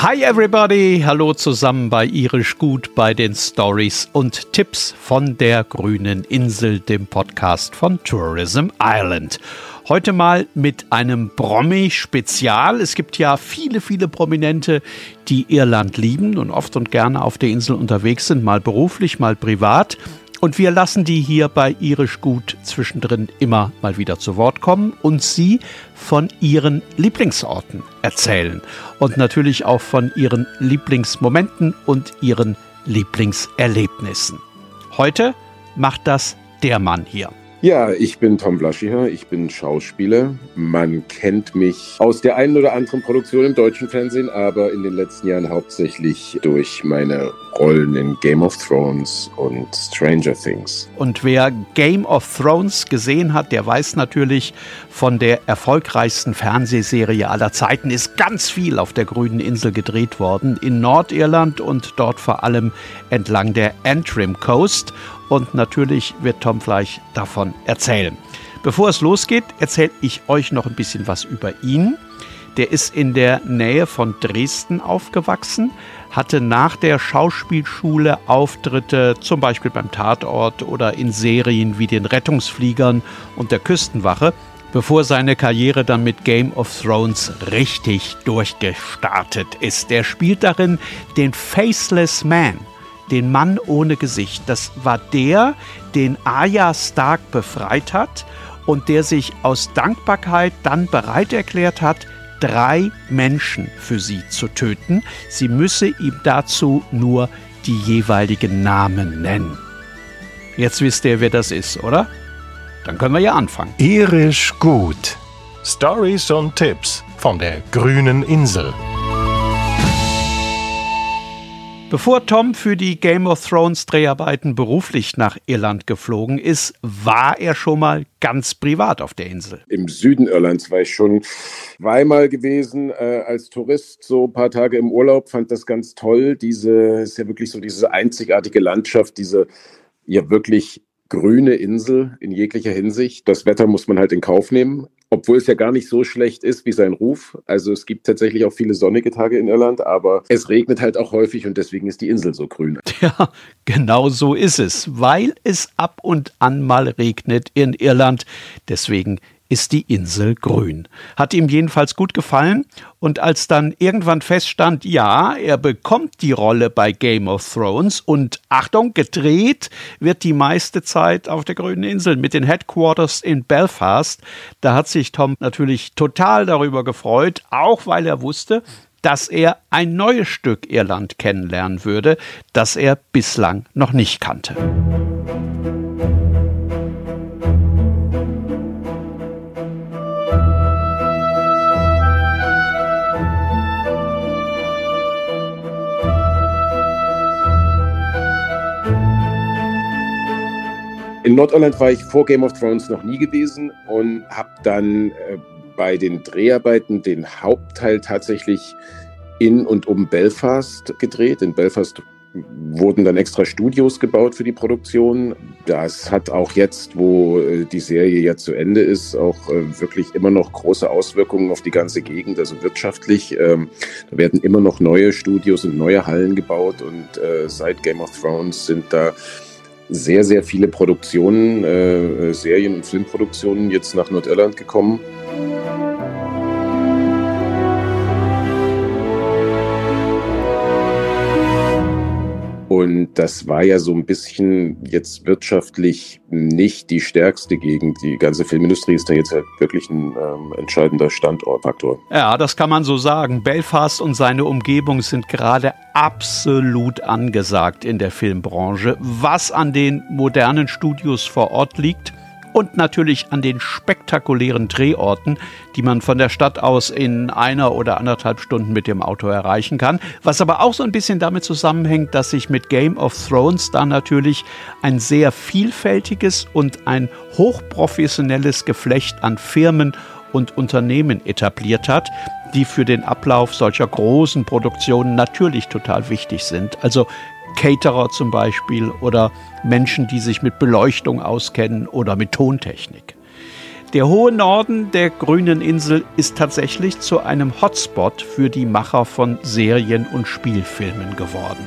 Hi everybody, hallo zusammen bei Irisch Gut bei den Stories und Tipps von der grünen Insel, dem Podcast von Tourism Ireland. Heute mal mit einem Promi-Spezial. Es gibt ja viele, viele Prominente, die Irland lieben und oft und gerne auf der Insel unterwegs sind, mal beruflich, mal privat. Und wir lassen die hier bei Irisch Gut zwischendrin immer mal wieder zu Wort kommen und sie von ihren Lieblingsorten erzählen. Und natürlich auch von ihren Lieblingsmomenten und ihren Lieblingserlebnissen. Heute macht das der Mann hier. Ja, ich bin Tom Blaschiher, ich bin Schauspieler. Man kennt mich aus der einen oder anderen Produktion im deutschen Fernsehen, aber in den letzten Jahren hauptsächlich durch meine Rollen in Game of Thrones und Stranger Things. Und wer Game of Thrones gesehen hat, der weiß natürlich, von der erfolgreichsten Fernsehserie aller Zeiten ist ganz viel auf der grünen Insel gedreht worden, in Nordirland und dort vor allem entlang der Antrim Coast und natürlich wird Tom Fleisch davon erzählen. Bevor es losgeht, erzähle ich euch noch ein bisschen was über ihn. Der ist in der Nähe von Dresden aufgewachsen, hatte nach der Schauspielschule Auftritte zum Beispiel beim Tatort oder in Serien wie den Rettungsfliegern und der Küstenwache, bevor seine Karriere dann mit Game of Thrones richtig durchgestartet ist. Er spielt darin den Faceless Man den Mann ohne Gesicht. Das war der, den Arya Stark befreit hat und der sich aus Dankbarkeit dann bereit erklärt hat, drei Menschen für sie zu töten. Sie müsse ihm dazu nur die jeweiligen Namen nennen. Jetzt wisst ihr, wer das ist, oder? Dann können wir ja anfangen. Irisch gut. Stories und Tipps von der grünen Insel. Bevor Tom für die Game of Thrones Dreharbeiten beruflich nach Irland geflogen ist, war er schon mal ganz privat auf der Insel. Im Süden Irlands war ich schon zweimal gewesen äh, als Tourist, so ein paar Tage im Urlaub, fand das ganz toll. Diese ist ja wirklich so diese einzigartige Landschaft, diese ja wirklich grüne Insel in jeglicher Hinsicht. Das Wetter muss man halt in Kauf nehmen obwohl es ja gar nicht so schlecht ist wie sein Ruf. Also es gibt tatsächlich auch viele sonnige Tage in Irland, aber es regnet halt auch häufig und deswegen ist die Insel so grün. Ja, genau so ist es, weil es ab und an mal regnet in Irland. Deswegen ist die Insel grün. Hat ihm jedenfalls gut gefallen und als dann irgendwann feststand, ja, er bekommt die Rolle bei Game of Thrones und Achtung, gedreht wird die meiste Zeit auf der grünen Insel mit den Headquarters in Belfast, da hat sich Tom natürlich total darüber gefreut, auch weil er wusste, dass er ein neues Stück Irland kennenlernen würde, das er bislang noch nicht kannte. In Nordirland war ich vor Game of Thrones noch nie gewesen und habe dann äh, bei den Dreharbeiten den Hauptteil tatsächlich in und um Belfast gedreht. In Belfast wurden dann extra Studios gebaut für die Produktion. Das hat auch jetzt, wo äh, die Serie ja zu Ende ist, auch äh, wirklich immer noch große Auswirkungen auf die ganze Gegend, also wirtschaftlich. Ähm, da werden immer noch neue Studios und neue Hallen gebaut und seit Game of Thrones sind da sehr, sehr viele Produktionen, äh, Serien- und Filmproduktionen jetzt nach Nordirland gekommen. Und das war ja so ein bisschen jetzt wirtschaftlich nicht die stärkste Gegend. Die ganze Filmindustrie ist da jetzt halt wirklich ein ähm, entscheidender Standortfaktor. Ja, das kann man so sagen. Belfast und seine Umgebung sind gerade absolut angesagt in der Filmbranche. Was an den modernen Studios vor Ort liegt, und natürlich an den spektakulären Drehorten, die man von der Stadt aus in einer oder anderthalb Stunden mit dem Auto erreichen kann. Was aber auch so ein bisschen damit zusammenhängt, dass sich mit Game of Thrones da natürlich ein sehr vielfältiges und ein hochprofessionelles Geflecht an Firmen und Unternehmen etabliert hat, die für den Ablauf solcher großen Produktionen natürlich total wichtig sind. Also Caterer zum Beispiel oder Menschen, die sich mit Beleuchtung auskennen oder mit Tontechnik. Der hohe Norden der grünen Insel ist tatsächlich zu einem Hotspot für die Macher von Serien und Spielfilmen geworden.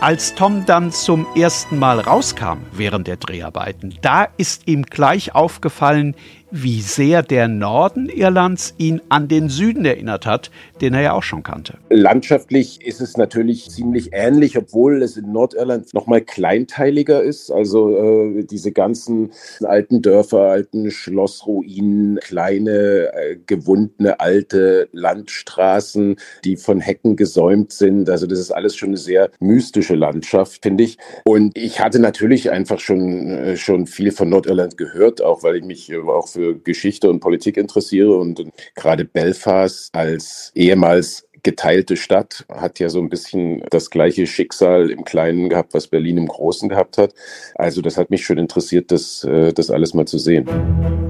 Als Tom dann zum ersten Mal rauskam während der Dreharbeiten, da ist ihm gleich aufgefallen, wie sehr der Norden Irlands ihn an den Süden erinnert hat, den er ja auch schon kannte. Landschaftlich ist es natürlich ziemlich ähnlich, obwohl es in Nordirland noch mal kleinteiliger ist. Also äh, diese ganzen alten Dörfer, alten Schlossruinen, kleine, äh, gewundene alte Landstraßen, die von Hecken gesäumt sind. Also das ist alles schon eine sehr mystische Landschaft, finde ich. Und ich hatte natürlich einfach schon, äh, schon viel von Nordirland gehört, auch weil ich mich auch für für Geschichte und Politik interessiere und gerade Belfast als ehemals geteilte Stadt hat ja so ein bisschen das gleiche Schicksal im Kleinen gehabt, was Berlin im Großen gehabt hat. Also das hat mich schon interessiert, das, äh, das alles mal zu sehen.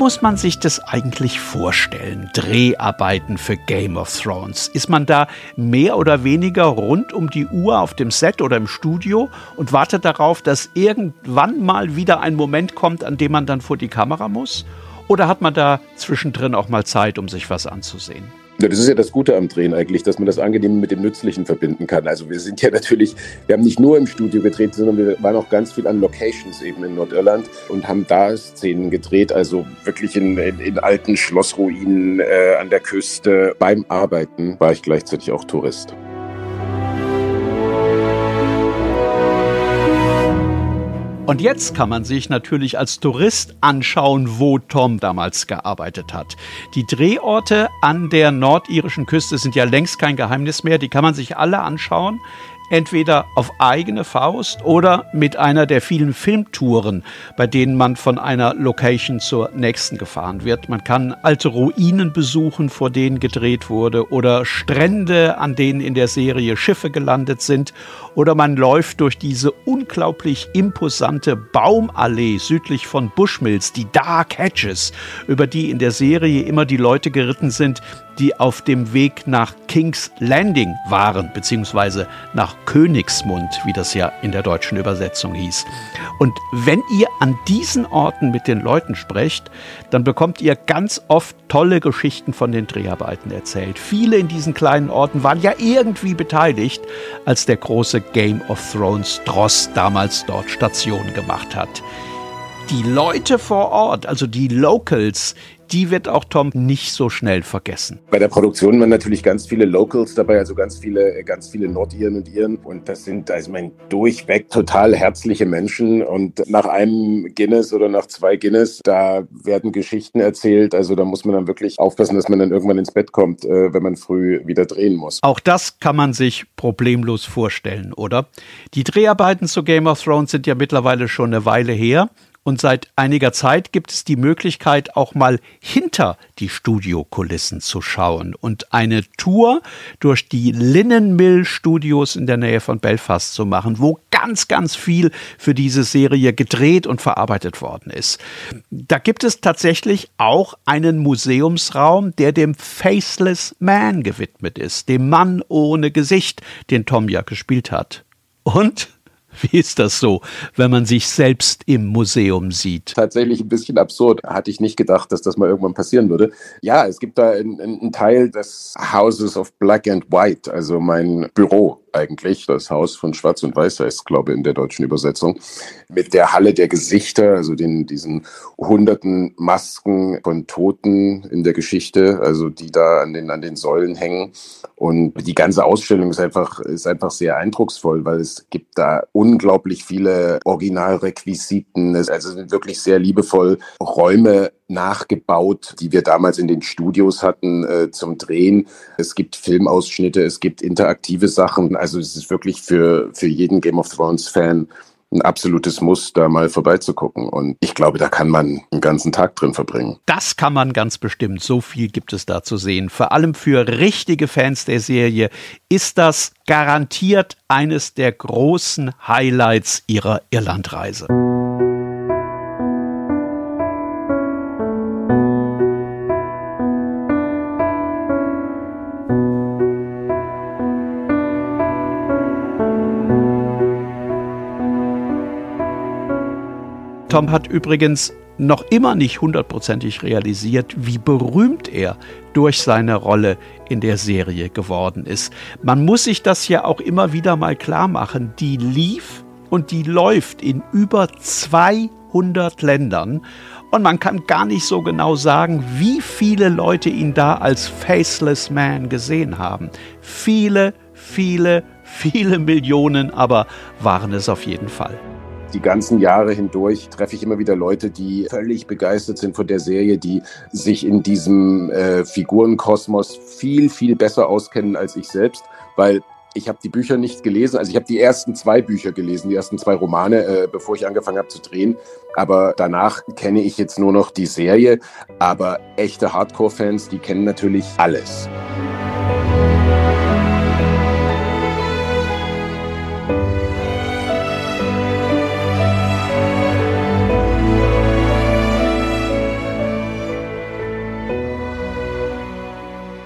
Muss man sich das eigentlich vorstellen? Dreharbeiten für Game of Thrones. Ist man da mehr oder weniger rund um die Uhr auf dem Set oder im Studio und wartet darauf, dass irgendwann mal wieder ein Moment kommt, an dem man dann vor die Kamera muss? Oder hat man da zwischendrin auch mal Zeit, um sich was anzusehen? Ja, das ist ja das Gute am Drehen eigentlich, dass man das Angenehme mit dem Nützlichen verbinden kann. Also wir sind ja natürlich, wir haben nicht nur im Studio gedreht, sondern wir waren auch ganz viel an Locations eben in Nordirland und haben da Szenen gedreht, also wirklich in, in, in alten Schlossruinen äh, an der Küste. Beim Arbeiten war ich gleichzeitig auch Tourist. Und jetzt kann man sich natürlich als Tourist anschauen, wo Tom damals gearbeitet hat. Die Drehorte an der nordirischen Küste sind ja längst kein Geheimnis mehr. Die kann man sich alle anschauen entweder auf eigene Faust oder mit einer der vielen Filmtouren, bei denen man von einer Location zur nächsten gefahren wird. Man kann alte Ruinen besuchen, vor denen gedreht wurde, oder Strände, an denen in der Serie Schiffe gelandet sind, oder man läuft durch diese unglaublich imposante Baumallee südlich von Bushmills, die Dark Hedges, über die in der Serie immer die Leute geritten sind, die auf dem Weg nach King's Landing waren, beziehungsweise nach Königsmund, wie das ja in der deutschen Übersetzung hieß. Und wenn ihr an diesen Orten mit den Leuten sprecht, dann bekommt ihr ganz oft tolle Geschichten von den Dreharbeiten erzählt. Viele in diesen kleinen Orten waren ja irgendwie beteiligt, als der große Game of Thrones Dross damals dort Station gemacht hat die Leute vor Ort, also die Locals, die wird auch Tom nicht so schnell vergessen. Bei der Produktion waren natürlich ganz viele Locals dabei, also ganz viele, ganz viele Nordiren und Iren. Und das sind, also mein durchweg total herzliche Menschen. Und nach einem Guinness oder nach zwei Guinness, da werden Geschichten erzählt. Also da muss man dann wirklich aufpassen, dass man dann irgendwann ins Bett kommt, äh, wenn man früh wieder drehen muss. Auch das kann man sich problemlos vorstellen, oder? Die Dreharbeiten zu Game of Thrones sind ja mittlerweile schon eine Weile her. Und seit einiger Zeit gibt es die Möglichkeit, auch mal hinter die Studiokulissen zu schauen und eine Tour durch die Linen Mill Studios in der Nähe von Belfast zu machen, wo ganz, ganz viel für diese Serie gedreht und verarbeitet worden ist. Da gibt es tatsächlich auch einen Museumsraum, der dem Faceless Man gewidmet ist, dem Mann ohne Gesicht, den Tom ja gespielt hat. Und wie ist das so, wenn man sich selbst im Museum sieht? Tatsächlich ein bisschen absurd. Hatte ich nicht gedacht, dass das mal irgendwann passieren würde. Ja, es gibt da einen, einen Teil des Houses of Black and White, also mein Büro eigentlich, das Haus von Schwarz und Weiß heißt, glaube ich, in der deutschen Übersetzung, mit der Halle der Gesichter, also den, diesen hunderten Masken von Toten in der Geschichte, also die da an den, an den Säulen hängen. Und die ganze Ausstellung ist einfach, ist einfach sehr eindrucksvoll, weil es gibt da unglaublich viele Originalrequisiten. Es also sind wirklich sehr liebevoll Räume nachgebaut, die wir damals in den Studios hatten äh, zum Drehen. Es gibt Filmausschnitte, es gibt interaktive Sachen. Also es ist wirklich für, für jeden Game of Thrones Fan ein absolutes Muss, da mal vorbeizugucken. Und ich glaube, da kann man einen ganzen Tag drin verbringen. Das kann man ganz bestimmt. So viel gibt es da zu sehen. Vor allem für richtige Fans der Serie ist das garantiert eines der großen Highlights ihrer Irlandreise. Tom hat übrigens noch immer nicht hundertprozentig realisiert, wie berühmt er durch seine Rolle in der Serie geworden ist. Man muss sich das ja auch immer wieder mal klar machen. Die lief und die läuft in über 200 Ländern und man kann gar nicht so genau sagen, wie viele Leute ihn da als Faceless Man gesehen haben. Viele, viele, viele Millionen, aber waren es auf jeden Fall. Die ganzen Jahre hindurch treffe ich immer wieder Leute, die völlig begeistert sind von der Serie, die sich in diesem äh, Figurenkosmos viel, viel besser auskennen als ich selbst, weil ich habe die Bücher nicht gelesen. Also ich habe die ersten zwei Bücher gelesen, die ersten zwei Romane, äh, bevor ich angefangen habe zu drehen. Aber danach kenne ich jetzt nur noch die Serie. Aber echte Hardcore-Fans, die kennen natürlich alles.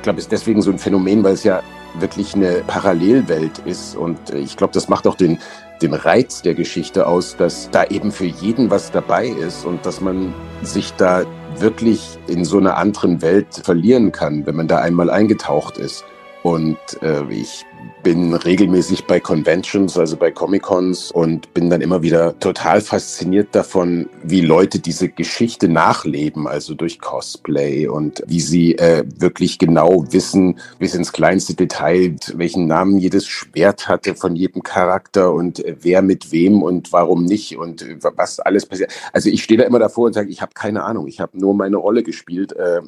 Glaube, es ist deswegen so ein Phänomen, weil es ja wirklich eine Parallelwelt ist. Und ich glaube, das macht auch den, den Reiz der Geschichte aus, dass da eben für jeden was dabei ist und dass man sich da wirklich in so einer anderen Welt verlieren kann, wenn man da einmal eingetaucht ist. Und äh, ich bin regelmäßig bei Conventions, also bei Comic-Cons und bin dann immer wieder total fasziniert davon, wie Leute diese Geschichte nachleben, also durch Cosplay und wie sie äh, wirklich genau wissen, bis ins kleinste Detail, welchen Namen jedes Schwert hatte von jedem Charakter und äh, wer mit wem und warum nicht und äh, was alles passiert. Also ich stehe da immer davor und sage, ich habe keine Ahnung, ich habe nur meine Rolle gespielt. Äh,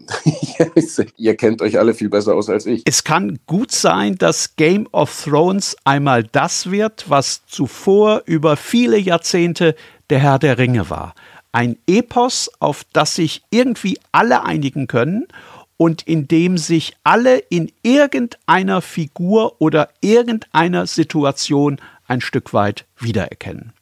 ihr kennt euch alle viel besser aus als ich. Es kann gut sein, dass Game of of Thrones einmal das wird, was zuvor über viele Jahrzehnte der Herr der Ringe war. Ein Epos, auf das sich irgendwie alle einigen können und in dem sich alle in irgendeiner Figur oder irgendeiner Situation ein Stück weit wiedererkennen.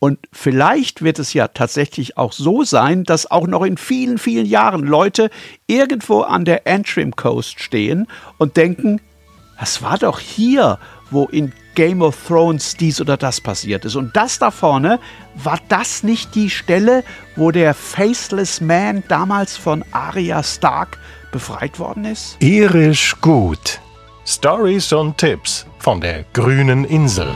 Und vielleicht wird es ja tatsächlich auch so sein, dass auch noch in vielen, vielen Jahren Leute irgendwo an der Antrim Coast stehen und denken, das war doch hier, wo in Game of Thrones dies oder das passiert ist. Und das da vorne, war das nicht die Stelle, wo der Faceless Man damals von Arya Stark befreit worden ist? Irisch gut. Stories und Tipps von der grünen Insel.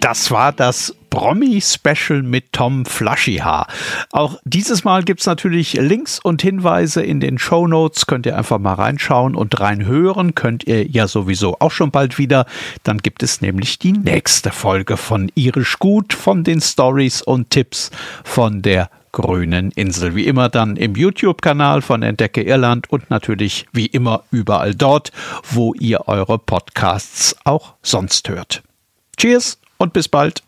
Das war das Promi-Special mit Tom Flashyhaar. Auch dieses Mal gibt es natürlich Links und Hinweise in den Show Notes. Könnt ihr einfach mal reinschauen und reinhören. Könnt ihr ja sowieso auch schon bald wieder. Dann gibt es nämlich die nächste Folge von Irisch Gut, von den Stories und Tipps von der grünen Insel. Wie immer dann im YouTube-Kanal von Entdecke Irland und natürlich wie immer überall dort, wo ihr eure Podcasts auch sonst hört. Cheers und bis bald.